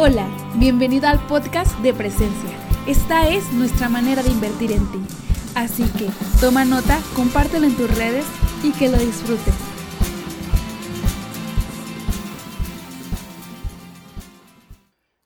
Hola, bienvenido al podcast de Presencia. Esta es nuestra manera de invertir en ti. Así que toma nota, compártelo en tus redes y que lo disfrutes.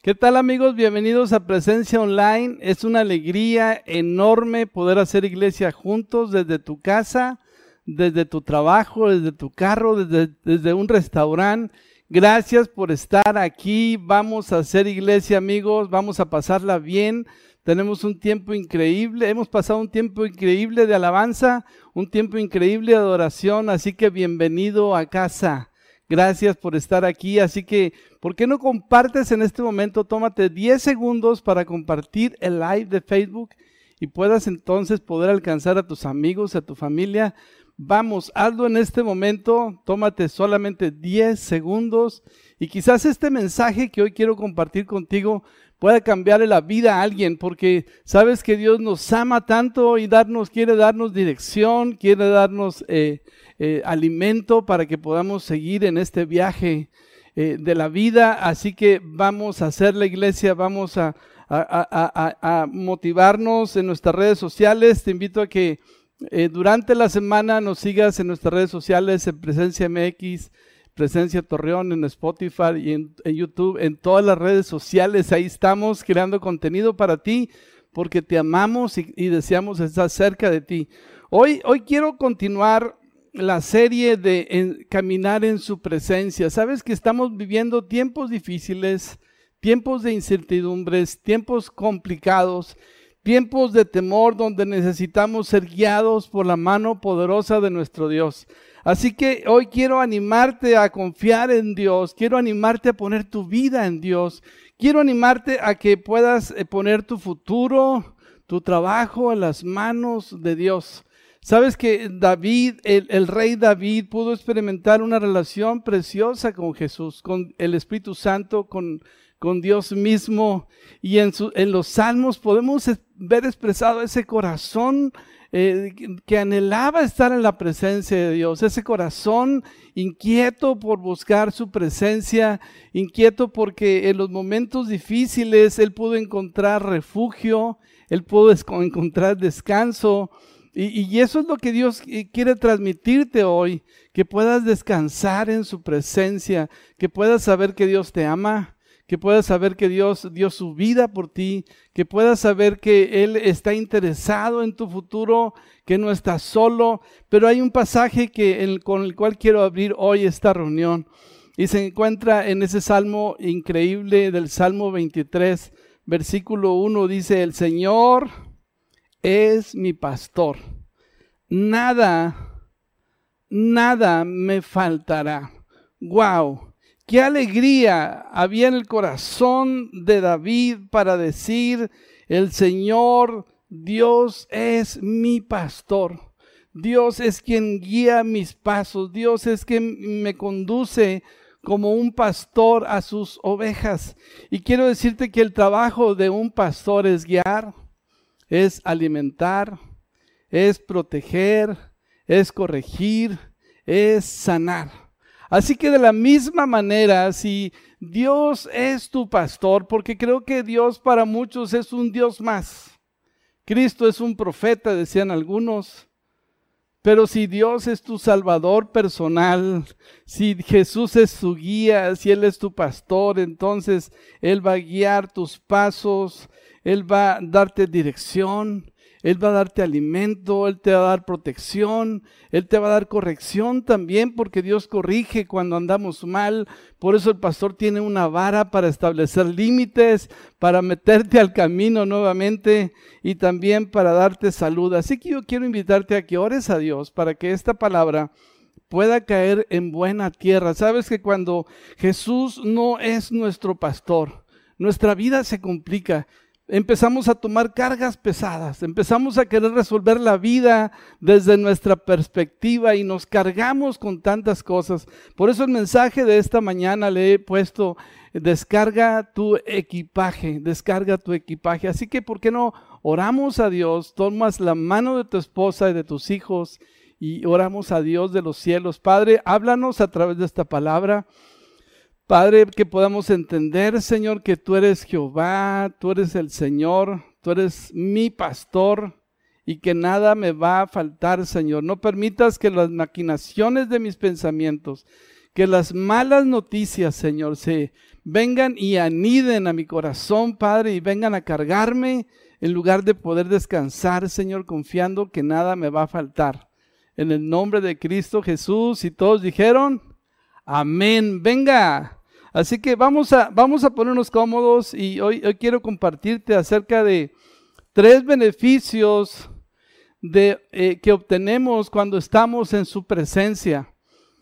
¿Qué tal amigos? Bienvenidos a Presencia Online. Es una alegría enorme poder hacer iglesia juntos desde tu casa, desde tu trabajo, desde tu carro, desde, desde un restaurante Gracias por estar aquí. Vamos a hacer iglesia, amigos. Vamos a pasarla bien. Tenemos un tiempo increíble. Hemos pasado un tiempo increíble de alabanza, un tiempo increíble de adoración. Así que bienvenido a casa. Gracias por estar aquí. Así que, ¿por qué no compartes en este momento? Tómate 10 segundos para compartir el live de Facebook y puedas entonces poder alcanzar a tus amigos, a tu familia Vamos, hazlo en este momento, tómate solamente 10 segundos y quizás este mensaje que hoy quiero compartir contigo pueda cambiarle la vida a alguien, porque sabes que Dios nos ama tanto y darnos, quiere darnos dirección, quiere darnos eh, eh, alimento para que podamos seguir en este viaje eh, de la vida. Así que vamos a hacer la iglesia, vamos a, a motivarnos en nuestras redes sociales. Te invito a que eh, durante la semana nos sigas en nuestras redes sociales, en Presencia MX, Presencia Torreón, en Spotify y en, YouTube, en todas las redes sociales. Ahí estamos creando contenido para ti porque te amamos y, deseamos estar cerca de ti. Hoy, hoy quiero continuar la serie de caminar en su presencia. Sabes que estamos viviendo tiempos difíciles, tiempos de incertidumbres, tiempos complicados tiempos de temor donde necesitamos ser guiados por la mano poderosa de nuestro Dios. Así que hoy quiero animarte a confiar en Dios, quiero animarte a poner tu vida en Dios, quiero animarte a que puedas eh, poner tu futuro, tu trabajo en las manos de Dios. Sabes que David, el, el, rey David, pudo experimentar una relación preciosa con Jesús, con el Espíritu Santo, con, con Dios mismo. Y en, en los salmos podemos ver expresado ese corazón eh, que anhelaba estar en la presencia de Dios, ese corazón inquieto por buscar su presencia, inquieto porque en los momentos difíciles él pudo encontrar refugio, él pudo encontrar descanso. Y, y, eso es lo que Dios quiere transmitirte hoy, que puedas descansar en su presencia, que puedas saber que Dios te ama, que puedas saber que Dios dio su vida por ti, que puedas saber que Él está interesado en tu futuro, que no estás solo. Pero hay un pasaje que, con el cual quiero abrir hoy esta reunión y se encuentra en ese salmo increíble del Salmo 23, versículo 1, dice, el Señor es mi pastor. Nada, nada me faltará. Wow. Qué alegría había en el corazón de David para decir, el Señor Dios es mi pastor. Dios es quien guía mis pasos. Dios es quien me conduce como un pastor a sus ovejas. Y quiero decirte que el trabajo de un pastor es guiar, es alimentar, es proteger, es corregir, es sanar. Así que de la misma manera, si Dios es tu pastor, porque creo que Dios para muchos es un Dios más. Cristo es un profeta, decían algunos. Pero si Dios es tu salvador personal, si Jesús es tu guía, si Él es tu pastor, entonces Él va a guiar tus pasos, Él va a darte dirección, él va a darte alimento, Él te va a dar protección, Él te va a dar corrección también, porque Dios corrige cuando andamos mal. Por eso el pastor tiene una vara para establecer límites, para meterte al camino nuevamente y también para darte salud. Así que yo quiero invitarte a que ores a Dios para que esta palabra pueda caer en buena tierra. Sabes que cuando Jesús no es nuestro pastor, nuestra vida se complica empezamos a tomar cargas pesadas, empezamos a querer resolver la vida desde nuestra perspectiva y nos cargamos con tantas cosas. Por eso el mensaje de esta mañana le he puesto, descarga tu equipaje, descarga tu equipaje. Así que, ¿por qué no oramos a Dios? Tomas la mano de tu esposa y de tus hijos y oramos a Dios de los cielos. Padre, háblanos a través de esta palabra. Padre, que podamos entender, Señor, que tú eres Jehová, tú eres el Señor, tú eres mi pastor y que nada me va a faltar, Señor. No permitas que las maquinaciones de mis pensamientos, que las malas noticias, Señor, se vengan y aniden a mi corazón, Padre, y vengan a cargarme en lugar de poder descansar, Señor, confiando que nada me va a faltar. En el nombre de Cristo Jesús, y todos dijeron, amén, venga. Así que vamos a, vamos a ponernos cómodos y hoy, hoy quiero compartirte acerca de tres beneficios de, eh, que obtenemos cuando estamos en su presencia.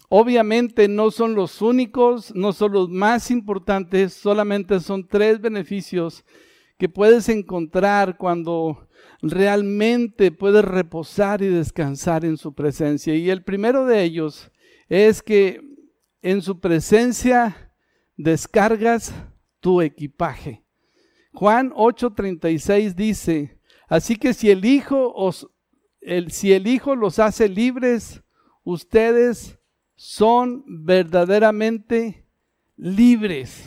Obviamente no son los únicos, no son los más importantes, solamente son tres beneficios que puedes encontrar cuando realmente puedes reposar y descansar en su presencia. Y el primero de ellos es que en su presencia descargas tu equipaje. Juan 8:36 dice, así que si el Hijo os si el Hijo los hace libres, ustedes son verdaderamente libres.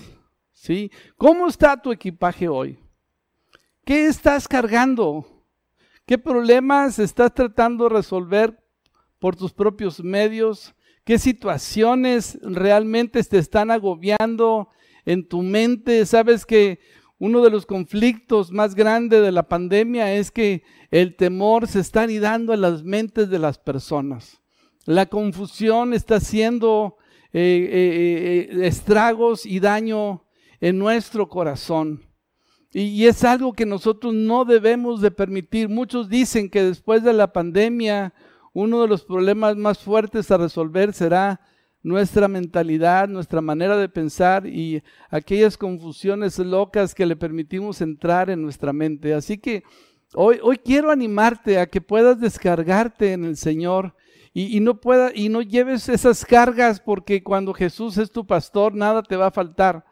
¿Sí? ¿Cómo está tu equipaje hoy? ¿Qué estás cargando? ¿Qué problemas estás tratando de resolver por tus propios medios? ¿Qué situaciones realmente te están agobiando en tu mente? Sabes que uno de los conflictos más grandes de la pandemia es que el temor se está anidando en las mentes de las personas. La confusión está haciendo eh, eh, eh, estragos y daño en nuestro corazón. Y, es algo que nosotros no debemos de permitir. Muchos dicen que después de la pandemia, uno de los problemas más fuertes a resolver será nuestra mentalidad, nuestra manera de pensar y aquellas confusiones locas que le permitimos entrar en nuestra mente. Así que hoy, hoy quiero animarte a que puedas descargarte en el Señor y, no pueda, y no lleves esas cargas porque cuando Jesús es tu pastor nada te va a faltar.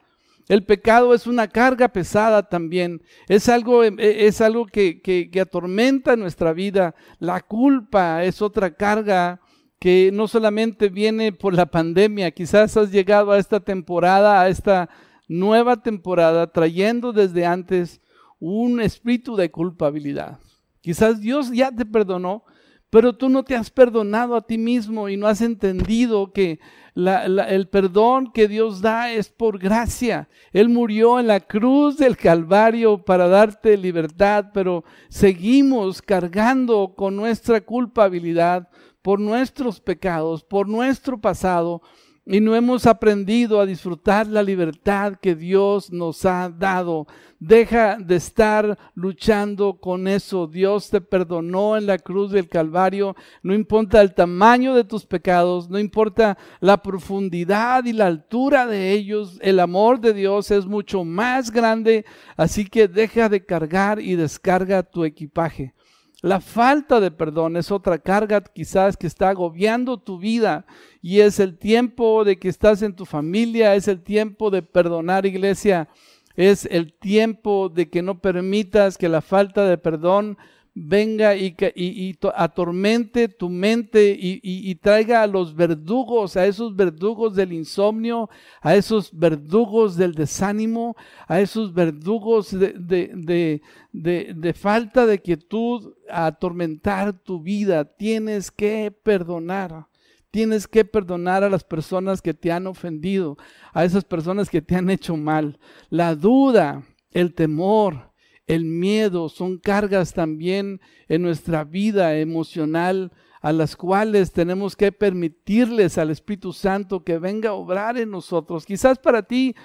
El pecado es una carga pesada también. Es algo, e, es algo que, que, que, atormenta nuestra vida. La culpa es otra carga que no solamente viene por la pandemia. Quizás has llegado a esta temporada, a esta nueva temporada, trayendo desde antes un espíritu de culpabilidad. Quizás Dios ya te perdonó, pero tú no te has perdonado a ti mismo y no has entendido que el perdón que Dios da es por gracia. Él murió en la cruz del Calvario para darte libertad, pero seguimos cargando con nuestra culpabilidad por nuestros pecados, por nuestro pasado, y no hemos aprendido a disfrutar la libertad que Dios nos ha dado. Deja de estar luchando con eso. Dios te perdonó en la cruz del Calvario. No importa el tamaño de tus pecados, no importa la profundidad y la altura de ellos. El amor de Dios es mucho más grande. Así que deja de cargar y descarga tu equipaje. La falta de perdón es otra carga quizás que está agobiando tu vida y es el tiempo de que estás en tu familia, es el tiempo de perdonar iglesia, es el tiempo de que no permitas que la falta de perdón venga y, y, atormente tu mente y, traiga a los verdugos, a esos verdugos del insomnio, a esos verdugos del desánimo, a esos verdugos de, de, de, de falta de quietud, a atormentar tu vida. Tienes que perdonar. Tienes que perdonar a las personas que te han ofendido, a esas personas que te han hecho mal. La duda, el temor, el miedo son cargas también en nuestra vida emocional a las cuales tenemos que permitirles al Espíritu Santo que venga a obrar en nosotros. Quizás para ti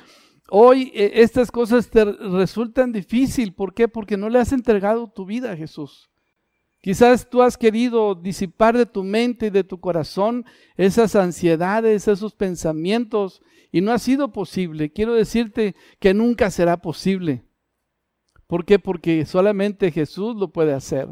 hoy eh, estas cosas te resultan difícil. ¿Por qué? Porque no le has entregado tu vida a Jesús. Quizás tú has querido disipar de tu mente y de tu corazón esas ansiedades, esos pensamientos, y no ha sido posible. Quiero decirte que nunca será posible. ¿Por qué? Porque solamente Jesús lo puede hacer.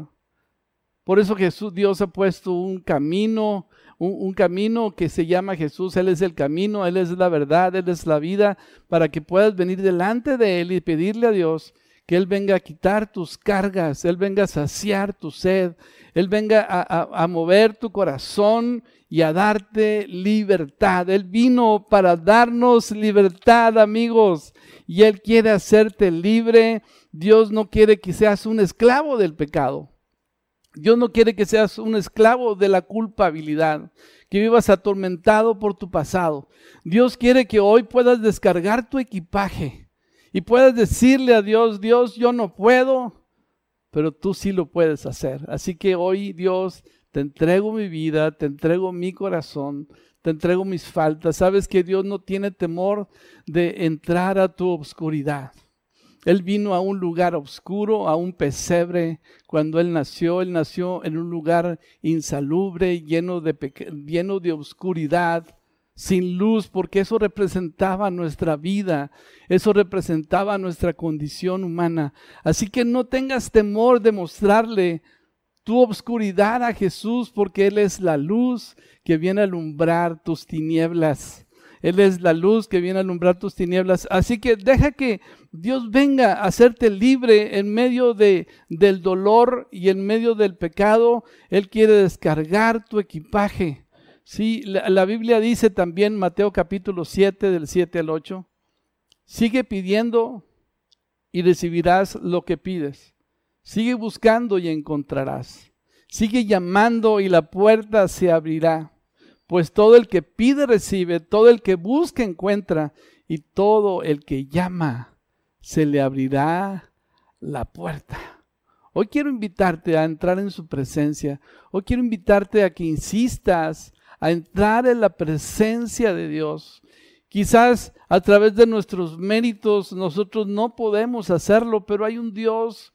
Por eso Jesús, Dios ha puesto un camino, un, camino que se llama Jesús. Él es el camino, Él es la verdad, Él es la vida, para que puedas venir delante de Él y pedirle a Dios que Él venga a quitar tus cargas, Él venga a saciar tu sed, Él venga a, a, mover tu corazón y a darte libertad. Él vino para darnos libertad, amigos, y Él quiere hacerte libre. Dios no quiere que seas un esclavo del pecado. Dios no quiere que seas un esclavo de la culpabilidad, que vivas atormentado por tu pasado. Dios quiere que hoy puedas descargar tu equipaje y puedas decirle a Dios, Dios, yo no puedo, pero tú sí lo puedes hacer. Así que hoy, Dios, te entrego mi vida, te entrego mi corazón, te entrego mis faltas. Sabes que Dios no tiene temor de entrar a tu oscuridad. Él vino a un lugar oscuro, a un pesebre. Cuando Él nació, Él nació en un lugar insalubre, lleno de, lleno de sin luz, porque eso representaba nuestra vida, eso representaba nuestra condición humana. Así que no tengas temor de mostrarle tu obscuridad a Jesús, porque Él es la luz que viene a alumbrar tus tinieblas. Él es la luz que viene a alumbrar tus tinieblas. Así que deja que Dios venga a hacerte libre en medio de, del dolor y en medio del pecado. Él quiere descargar tu equipaje. Sí, la, la Biblia dice también, Mateo capítulo 7, del 7 al 8, sigue pidiendo y recibirás lo que pides. Sigue buscando y encontrarás. Sigue llamando y la puerta se abrirá. Pues todo el que pide recibe, todo el que busca encuentra, y todo el que llama se le abrirá la puerta. Hoy quiero invitarte a entrar en su presencia. Hoy quiero invitarte a que insistas a entrar en la presencia de Dios. Quizás a través de nuestros méritos nosotros no podemos hacerlo, pero hay un Dios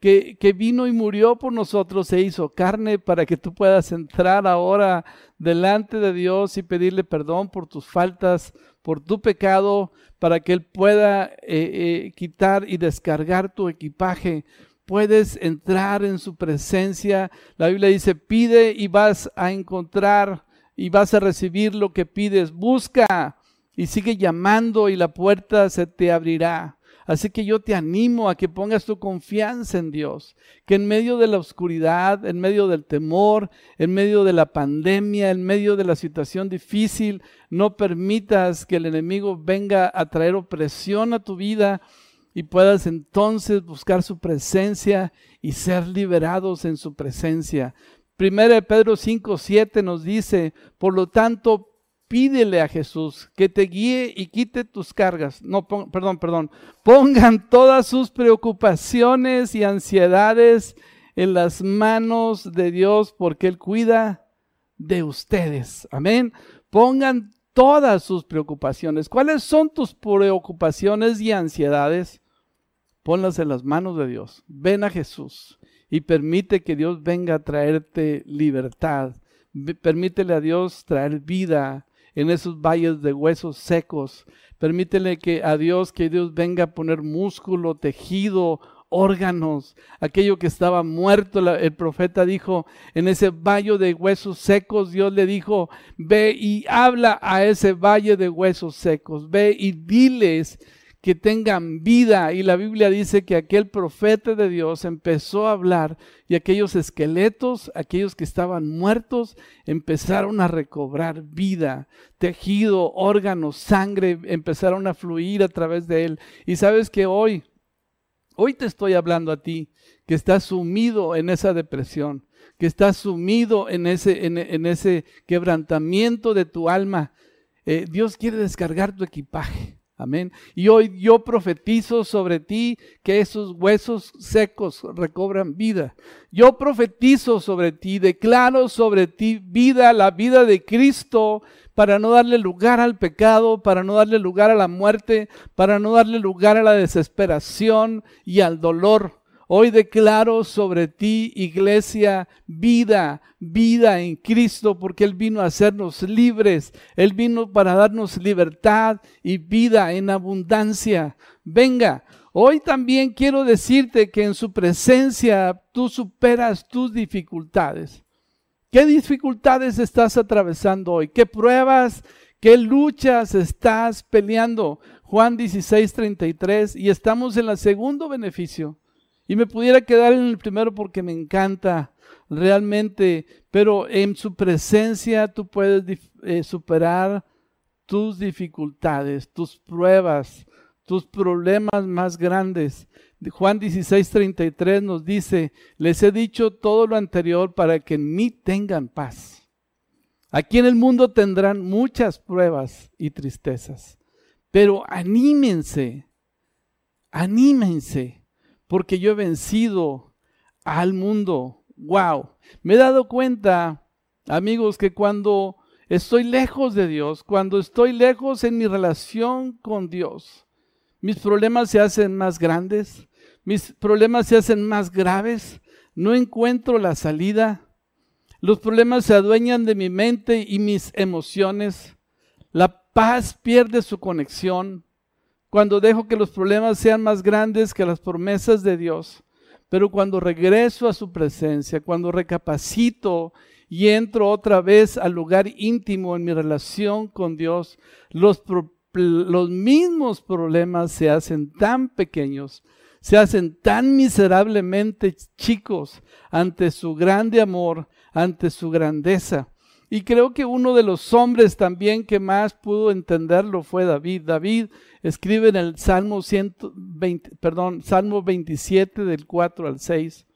que, vino y murió por nosotros, se hizo carne para que tú puedas entrar ahora delante de Dios y pedirle perdón por tus faltas, por tu pecado, para que Él pueda eh, eh, quitar y descargar tu equipaje. Puedes entrar en su presencia. La Biblia dice, pide y vas a encontrar y vas a recibir lo que pides. Busca y sigue llamando y la puerta se te abrirá. Así que yo te animo a que pongas tu confianza en Dios, que en medio de la oscuridad, en medio del temor, en medio de la pandemia, en medio de la situación difícil, no permitas que el enemigo venga a traer opresión a tu vida y puedas entonces buscar su presencia y ser liberados en su presencia. Primera de Pedro 5, 7 nos dice, por lo tanto, pídele a Jesús que te guíe y quite tus cargas. No, perdón, perdón. Pongan todas sus preocupaciones y ansiedades en las manos de Dios porque Él cuida de ustedes. Amén. Pongan todas sus preocupaciones. ¿Cuáles son tus preocupaciones y ansiedades? Ponlas en las manos de Dios. Ven a Jesús y permite que Dios venga a traerte libertad. Permítele a Dios traer vida en esos valles de huesos secos. Permítele que a Dios, que Dios venga a poner músculo, tejido, órganos, aquello que estaba muerto. el profeta dijo, en ese valle de huesos secos, Dios le dijo, ve y habla a ese valle de huesos secos, ve y diles que tengan vida. Y la Biblia dice que aquel profeta de Dios empezó a hablar y aquellos esqueletos, aquellos que estaban muertos, empezaron a recobrar vida. Tejido, órganos, sangre empezaron a fluir a través de él. Y sabes que hoy, hoy te estoy hablando a ti, que estás sumido en esa depresión, que estás sumido en ese, en, ese quebrantamiento de tu alma. Eh, Dios quiere descargar tu equipaje. Amén. Y hoy yo profetizo sobre ti que esos huesos secos recobran vida. Yo profetizo sobre ti, declaro sobre ti vida, la vida de Cristo, para no darle lugar al pecado, para no darle lugar a la muerte, para no darle lugar a la desesperación y al dolor. Hoy declaro sobre ti, iglesia, vida, vida en Cristo, porque Él vino a hacernos libres. Él vino para darnos libertad y vida en abundancia. Venga, hoy también quiero decirte que en su presencia tú superas tus dificultades. ¿Qué dificultades estás atravesando hoy? ¿Qué pruebas? ¿Qué luchas estás peleando? Juan 16, 33. Y estamos en el segundo beneficio. Y me pudiera quedar en el primero porque me encanta realmente, pero en su presencia tú puedes eh, superar tus dificultades, tus pruebas, tus problemas más grandes. Juan 16, 33 nos dice, les he dicho todo lo anterior para que en mí tengan paz. Aquí en el mundo tendrán muchas pruebas y tristezas, pero anímense, anímense, porque yo he vencido al mundo. Wow, me he dado cuenta, amigos, que cuando estoy lejos de Dios, cuando estoy lejos en mi relación con Dios, mis problemas se hacen más grandes, mis problemas se hacen más graves, no encuentro la salida, los problemas se adueñan de mi mente y mis emociones, la paz pierde su conexión cuando dejo que los problemas sean más grandes que las promesas de Dios. Pero cuando regreso a su presencia, cuando recapacito y entro otra vez al lugar íntimo en mi relación con Dios, los, los mismos problemas se hacen tan pequeños, se hacen tan miserablemente chicos ante su grande amor, ante su grandeza. Y creo que uno de los hombres también que más pudo entenderlo fue David. David escribe en el Salmo 120, perdón, Salmo 27 del 4 al 6.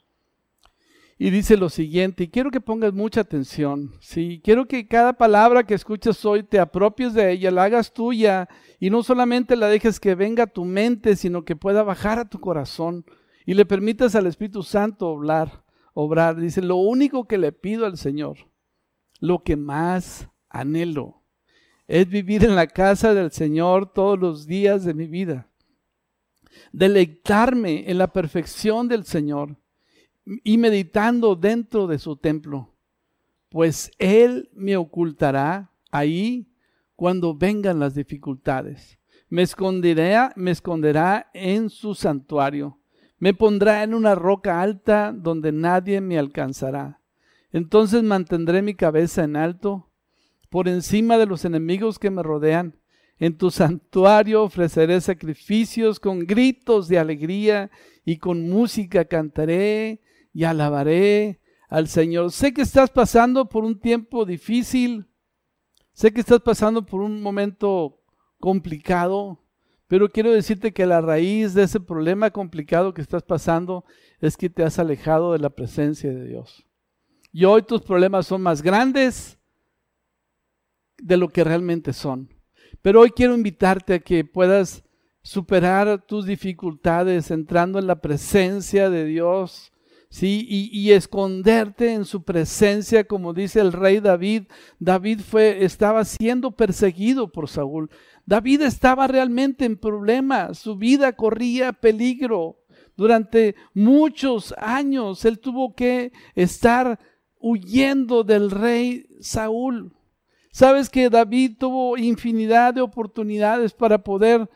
Y dice lo siguiente, y quiero que pongas mucha atención, ¿sí? quiero que cada palabra que escuchas hoy te apropies de ella, la hagas tuya y no solamente la dejes que venga a tu mente, sino que pueda bajar a tu corazón y le permitas al Espíritu Santo obrar, obrar. Dice, lo único que le pido al Señor, lo que más anhelo, es vivir en la casa del Señor todos los días de mi vida, deleitarme en la perfección del Señor y meditando dentro de su templo, pues Él me ocultará ahí cuando vengan las dificultades. Me esconderá, me esconderá en su santuario. Me pondrá en una roca alta donde nadie me alcanzará. Entonces mantendré mi cabeza en alto, por encima de los enemigos que me rodean. En tu santuario ofreceré sacrificios con gritos de alegría y con música cantaré y alabaré al Señor. Sé que estás pasando por un tiempo difícil, sé que estás pasando por un momento complicado, pero quiero decirte que la raíz de ese problema complicado que estás pasando es que te has alejado de la presencia de Dios. Y hoy tus problemas son más grandes de lo que realmente son. Pero hoy quiero invitarte a que puedas superar tus dificultades entrando en la presencia de Dios ¿sí? Y, esconderte en su presencia, como dice el rey David. David fue, estaba siendo perseguido por Saúl. David estaba realmente en problemas, su vida corría peligro. Durante muchos años él tuvo que estar huyendo del rey Saúl. Sabes que David tuvo infinidad de oportunidades para poder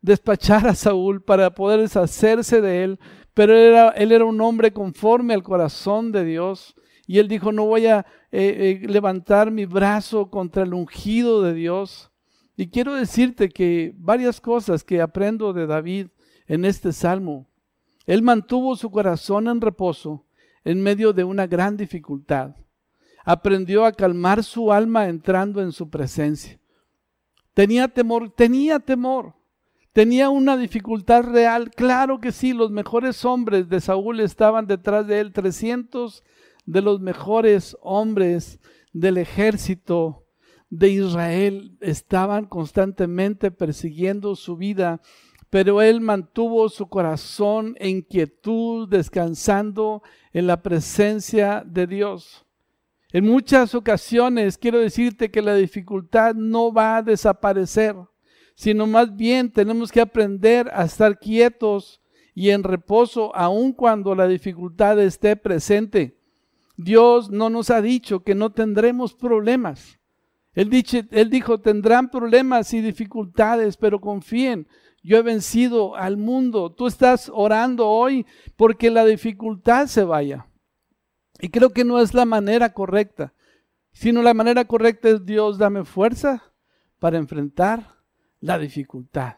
despachar a Saúl, para poder deshacerse de él, pero él era, un hombre conforme al corazón de Dios. Y él dijo, no voy a eh, eh, levantar mi brazo contra el ungido de Dios. Y quiero decirte que varias cosas que aprendo de David en este salmo. Él mantuvo su corazón en reposo en medio de una gran dificultad. Aprendió a calmar su alma entrando en su presencia. Tenía temor, tenía temor. ¿Tenía una dificultad real? Claro que sí, los mejores hombres de Saúl estaban detrás de él, 300 de los mejores hombres del ejército de Israel estaban constantemente persiguiendo su vida, pero él mantuvo su corazón en quietud, descansando en la presencia de Dios. En muchas ocasiones quiero decirte que la dificultad no va a desaparecer sino más bien tenemos que aprender a estar quietos y en reposo aun cuando la dificultad esté presente. Dios no nos ha dicho que no tendremos problemas. Él, dijo, tendrán problemas y dificultades, pero confíen, yo he vencido al mundo. Tú estás orando hoy porque la dificultad se vaya. Y creo que no es la manera correcta, sino la manera correcta es Dios, dame fuerza para enfrentar la dificultad.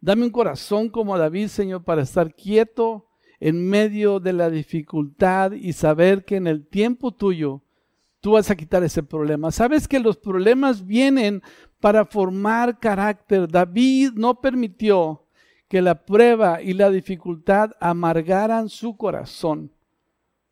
Dame un corazón como David, Señor, para estar quieto en medio de la dificultad y saber que en el tiempo tuyo tú vas a quitar ese problema. Sabes que los problemas vienen para formar carácter. David no permitió que la prueba y la dificultad amargaran su corazón.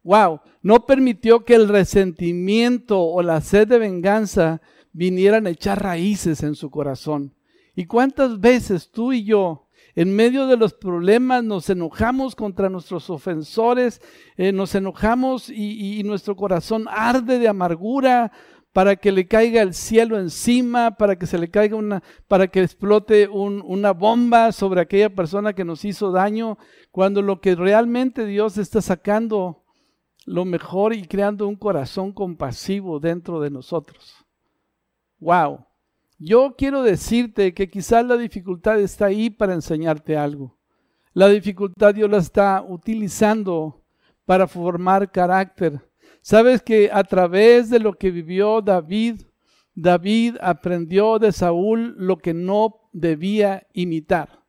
Wow, no permitió que el resentimiento o la sed de venganza vinieran a echar raíces en su corazón. ¿Y cuántas veces tú y yo, en medio de los problemas, nos enojamos contra nuestros ofensores, eh, nos enojamos y, nuestro corazón arde de amargura para que le caiga el cielo encima, para que se le caiga una, para que explote una bomba sobre aquella persona que nos hizo daño, cuando lo que realmente Dios está sacando lo mejor y creando un corazón compasivo dentro de nosotros. Wow. Yo quiero decirte que quizás la dificultad está ahí para enseñarte algo. La dificultad Dios la está utilizando para formar carácter. Sabes que a través de lo que vivió David, David aprendió de Saúl lo que no debía imitar.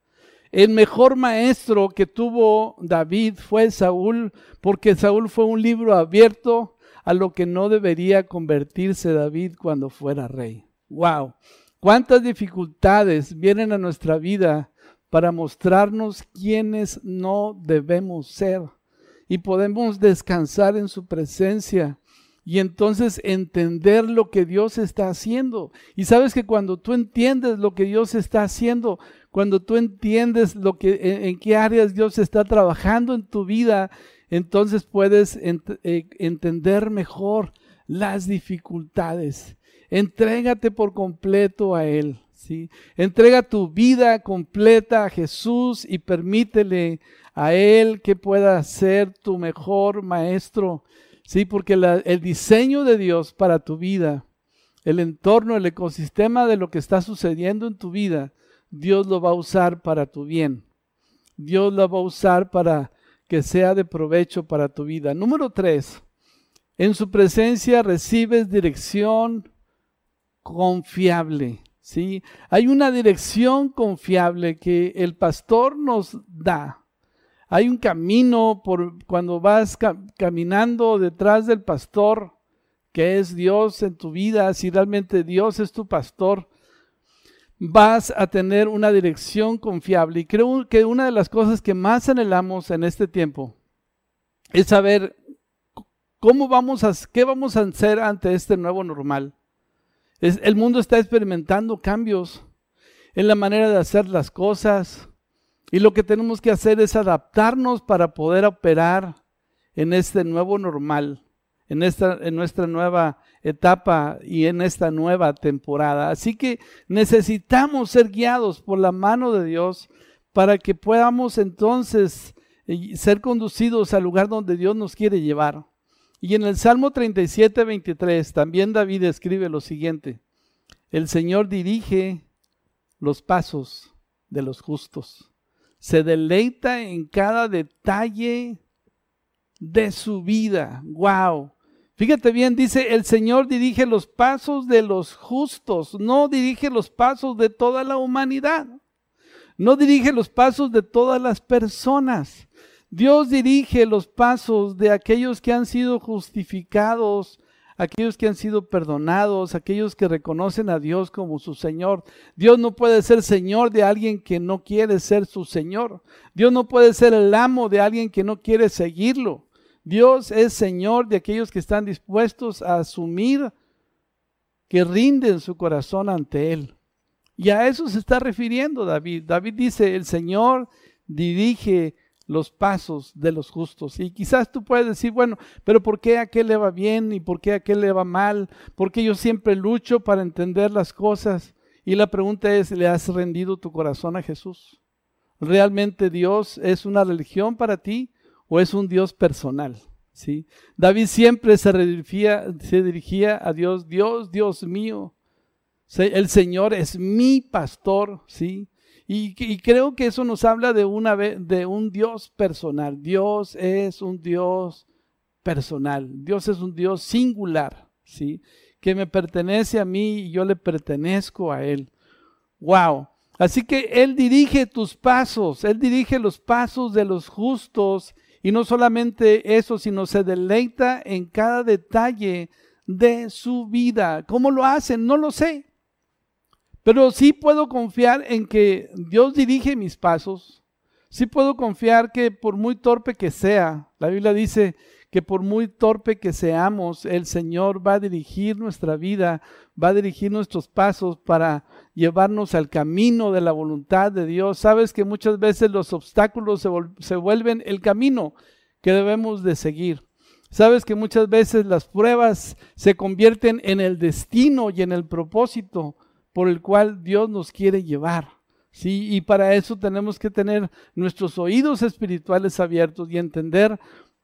El mejor maestro que tuvo David fue Saúl, porque Saúl fue un libro abierto a lo que no debería convertirse David cuando fuera rey. Wow. ¿Cuántas dificultades vienen a nuestra vida para mostrarnos quiénes no debemos ser? Y podemos descansar en su presencia y entonces entender lo que Dios está haciendo. Y sabes que cuando tú entiendes lo que Dios está haciendo, cuando tú entiendes lo que, en, qué áreas Dios está trabajando en tu vida, entonces puedes eh, entender mejor las dificultades. Entrégate por completo a Él. Entrega tu vida completa a Jesús y permítele a Él que pueda ser tu mejor maestro. Sí, porque el diseño de Dios para tu vida, el entorno, el ecosistema de lo que está sucediendo en tu vida, Dios lo va a usar para tu bien. Dios lo va a usar para que sea de provecho para tu vida. Número tres, en su presencia recibes dirección confiable. ¿Sí? Hay una dirección confiable que el pastor nos da. Hay un camino por cuando vas caminando detrás del pastor, que es Dios en tu vida, si realmente Dios es tu pastor, vas a tener una dirección confiable. Y creo que una de las cosas que más anhelamos en este tiempo es saber cómo vamos a, qué vamos a hacer ante este nuevo normal. El mundo está experimentando cambios en la manera de hacer las cosas y lo que tenemos que hacer es adaptarnos para poder operar en este nuevo normal, en, esta, en nuestra nueva etapa y en esta nueva temporada. Así que necesitamos ser guiados por la mano de Dios para que podamos entonces eh, ser conducidos al lugar donde Dios nos quiere llevar. Y en el Salmo 37, 23 también David escribe lo siguiente. El Señor dirige los pasos de los justos. Se deleita en cada detalle de su vida. ¡Wow! Fíjate bien, dice, el Señor dirige los pasos de los justos, no dirige los pasos de toda la humanidad, no dirige los pasos de todas las personas. Dios dirige los pasos de aquellos que han sido justificados, aquellos que han sido perdonados, aquellos que reconocen a Dios como su Señor. Dios no puede ser Señor de alguien que no quiere ser su Señor. Dios no puede ser el amo de alguien que no quiere seguirlo. Dios es Señor de aquellos que están dispuestos a asumir que rinden su corazón ante Él. Y a eso se está refiriendo David. David dice, el Señor dirige los pasos de los justos. Y quizás tú puedes decir, bueno, pero ¿por qué a aquel le va bien y por qué a aquel le va mal? Porque yo siempre lucho para entender las cosas. Y la pregunta es, ¿le has rendido tu corazón a Jesús? ¿Realmente Dios es una religión para ti? o es un Dios personal. ¿sí? David siempre se dirigía, se dirigía a Dios, Dios, Dios mío. El Señor es mi pastor, ¿sí? Y, creo que eso nos habla de, una, de un Dios personal. Dios es un Dios personal. Dios es un Dios singular, ¿sí? Que me pertenece a mí y yo le pertenezco a Él. Wow. Así que Él dirige tus pasos, Él dirige los pasos de los justos y no solamente eso, sino se deleita en cada detalle de su vida. ¿Cómo lo hacen? No lo sé. Pero sí puedo confiar en que Dios dirige mis pasos. Sí puedo confiar que por muy torpe que sea, la Biblia dice que por muy torpe que seamos, el Señor va a dirigir nuestra vida, va a dirigir nuestros pasos para llevarnos al camino de la voluntad de Dios. Sabes que muchas veces los obstáculos se, se vuelven el camino que debemos de seguir. Sabes que muchas veces las pruebas se convierten en el destino y en el propósito por el cual Dios nos quiere llevar. Sí, y para eso tenemos que tener nuestros oídos espirituales abiertos y entender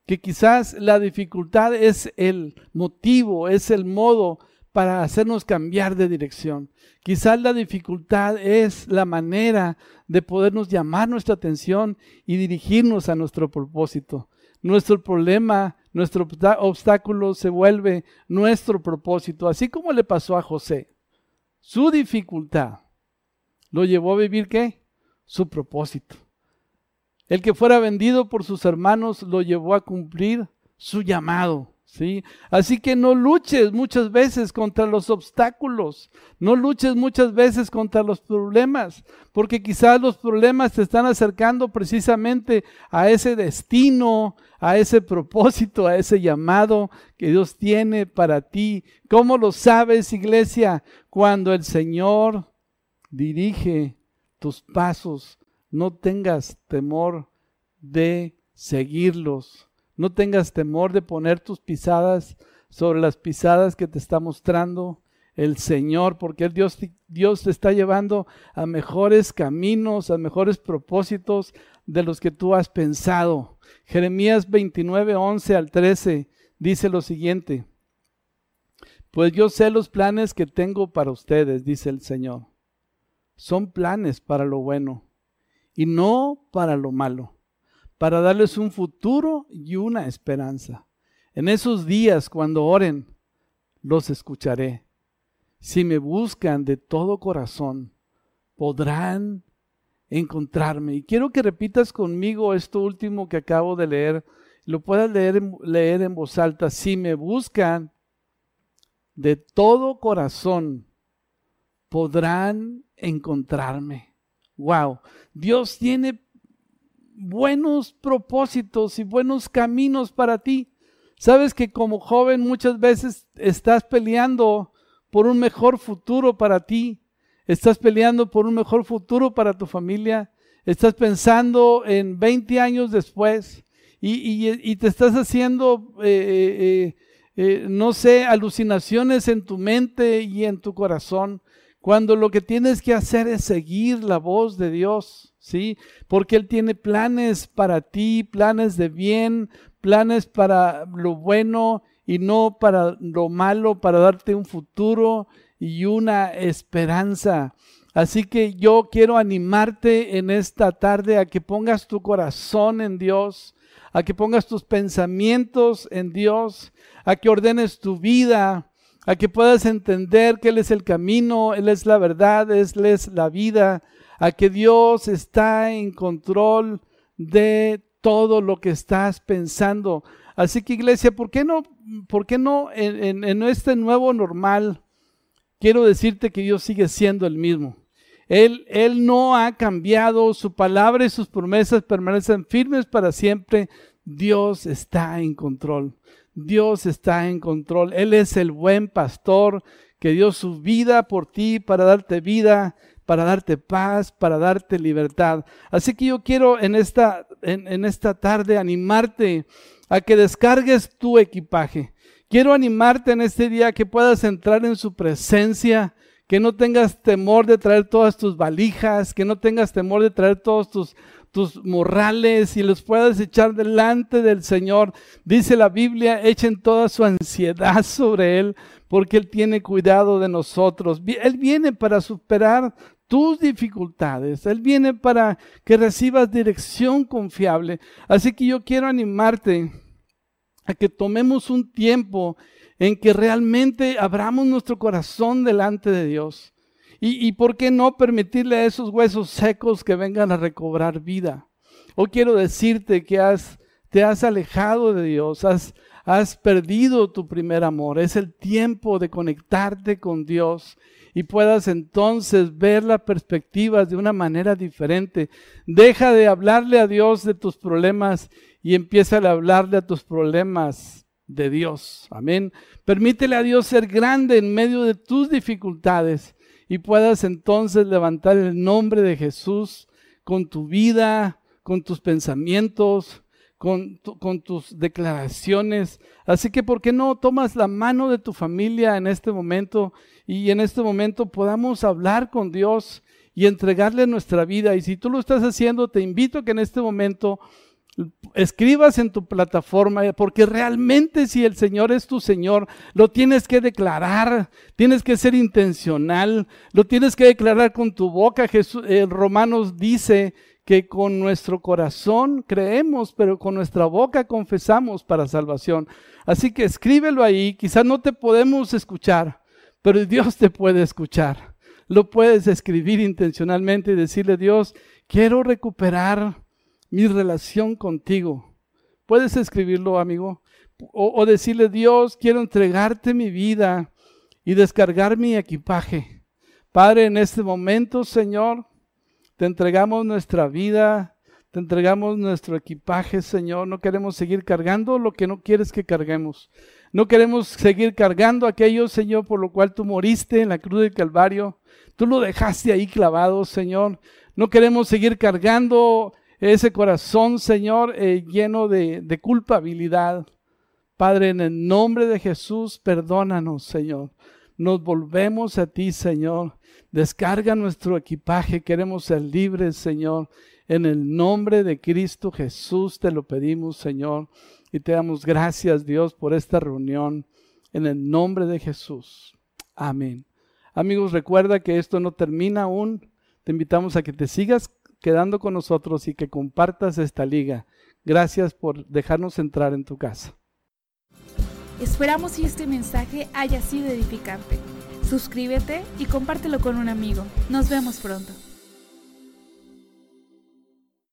que quizás la dificultad es el motivo, es el modo para hacernos cambiar de dirección. Quizás la dificultad es la manera de podernos llamar nuestra atención y dirigirnos a nuestro propósito. Nuestro problema, nuestro obstáculo se vuelve nuestro propósito, así como le pasó a José. Su dificultad lo llevó a vivir qué? Su propósito. El que fuera vendido por sus hermanos lo llevó a cumplir su llamado. ¿Sí? Así que no luches muchas veces contra los obstáculos, no luches muchas veces contra los problemas, porque quizás los problemas te están acercando precisamente a ese destino, a ese propósito, a ese llamado que Dios tiene para ti. ¿Cómo lo sabes, iglesia? Cuando el Señor dirige tus pasos, no tengas temor de seguirlos no tengas temor de poner tus pisadas sobre las pisadas que te está mostrando el Señor, porque Dios, Dios te está llevando a mejores caminos, a mejores propósitos de los que tú has pensado. Jeremías 29, 11 al 13 dice lo siguiente. Pues yo sé los planes que tengo para ustedes, dice el Señor. Son planes para lo bueno y no para lo malo para darles un futuro y una esperanza. En esos días, cuando oren, los escucharé. Si me buscan de todo corazón, podrán encontrarme. Y quiero que repitas conmigo esto último que acabo de leer. Lo puedas leer, leer en voz alta. Si me buscan de todo corazón, podrán encontrarme. Wow. Dios tiene buenos propósitos y buenos caminos para ti. Sabes que como joven muchas veces estás peleando por un mejor futuro para ti, estás peleando por un mejor futuro para tu familia, estás pensando en 20 años después y, te estás haciendo, eh, eh, eh, no sé, alucinaciones en tu mente y en tu corazón, cuando lo que tienes que hacer es seguir la voz de Dios. ¿Sí? Porque Él tiene planes para ti, planes de bien, planes para lo bueno y no para lo malo, para darte un futuro y una esperanza. Así que yo quiero animarte en esta tarde a que pongas tu corazón en Dios, a que pongas tus pensamientos en Dios, a que ordenes tu vida, a que puedas entender que Él es el camino, Él es la verdad, Él es la vida, a que Dios está en control de todo lo que estás pensando. Así que iglesia, ¿por qué no, por qué no en, este nuevo normal? Quiero decirte que Dios sigue siendo el mismo. Él, él no ha cambiado, su palabra y sus promesas permanecen firmes para siempre. Dios está en control. Dios está en control. Él es el buen pastor que dio su vida por ti para darte vida para darte paz, para darte libertad. Así que yo quiero en esta, en, esta tarde animarte a que descargues tu equipaje. Quiero animarte en este día que puedas entrar en su presencia, que no tengas temor de traer todas tus valijas, que no tengas temor de traer todos tus, tus morrales y los puedas echar delante del Señor. Dice la Biblia, echen toda su ansiedad sobre Él, porque Él tiene cuidado de nosotros. Él viene para superar tus dificultades. Él viene para que recibas dirección confiable. Así que yo quiero animarte a que tomemos un tiempo en que realmente abramos nuestro corazón delante de Dios Y, y por qué no permitirle a esos huesos secos que vengan a recobrar vida. Hoy quiero decirte que has, te has alejado de Dios, has, has perdido tu primer amor. Es el tiempo de conectarte con Dios y puedas entonces ver las perspectivas de una manera diferente. Deja de hablarle a Dios de tus problemas y empieza a hablarle a tus problemas de Dios. Amén. Permítele a Dios ser grande en medio de tus dificultades y puedas entonces levantar el nombre de Jesús con tu vida, con tus pensamientos, con, con, tus declaraciones. Así que, ¿por qué no tomas la mano de tu familia en este momento y en este momento podamos hablar con Dios y entregarle nuestra vida? Y si tú lo estás haciendo, te invito a que en este momento escribas en tu plataforma, porque realmente si el Señor es tu Señor, lo tienes que declarar, tienes que ser intencional, lo tienes que declarar con tu boca. Jesús, eh, Romanos dice que con nuestro corazón creemos, pero con nuestra boca confesamos para salvación. Así que escríbelo ahí, quizás no te podemos escuchar, pero Dios te puede escuchar. Lo puedes escribir intencionalmente y decirle, Dios, quiero recuperar mi relación contigo. Puedes escribirlo, amigo, o, o decirle, Dios, quiero entregarte mi vida y descargar mi equipaje. Padre, en este momento, Señor, te entregamos nuestra vida, te entregamos nuestro equipaje, Señor. No queremos seguir cargando lo que no quieres que carguemos. No queremos seguir cargando aquello, Señor, por lo cual tú moriste en la cruz del Calvario. Tú lo dejaste ahí clavado, Señor. No queremos seguir cargando ese corazón, Señor, eh, lleno de, de culpabilidad. Padre, en el nombre de Jesús, perdónanos, Señor. Nos volvemos a ti, Señor. Descarga nuestro equipaje, queremos ser libres, Señor. En el nombre de Cristo Jesús te lo pedimos, Señor. Y te damos gracias, Dios, por esta reunión. En el nombre de Jesús. Amén. Amigos, recuerda que esto no termina aún. Te invitamos a que te sigas quedando con nosotros y que compartas esta liga. Gracias por dejarnos entrar en tu casa. Esperamos que este mensaje haya sido edificante. Suscríbete y compártelo con un amigo. Nos vemos pronto.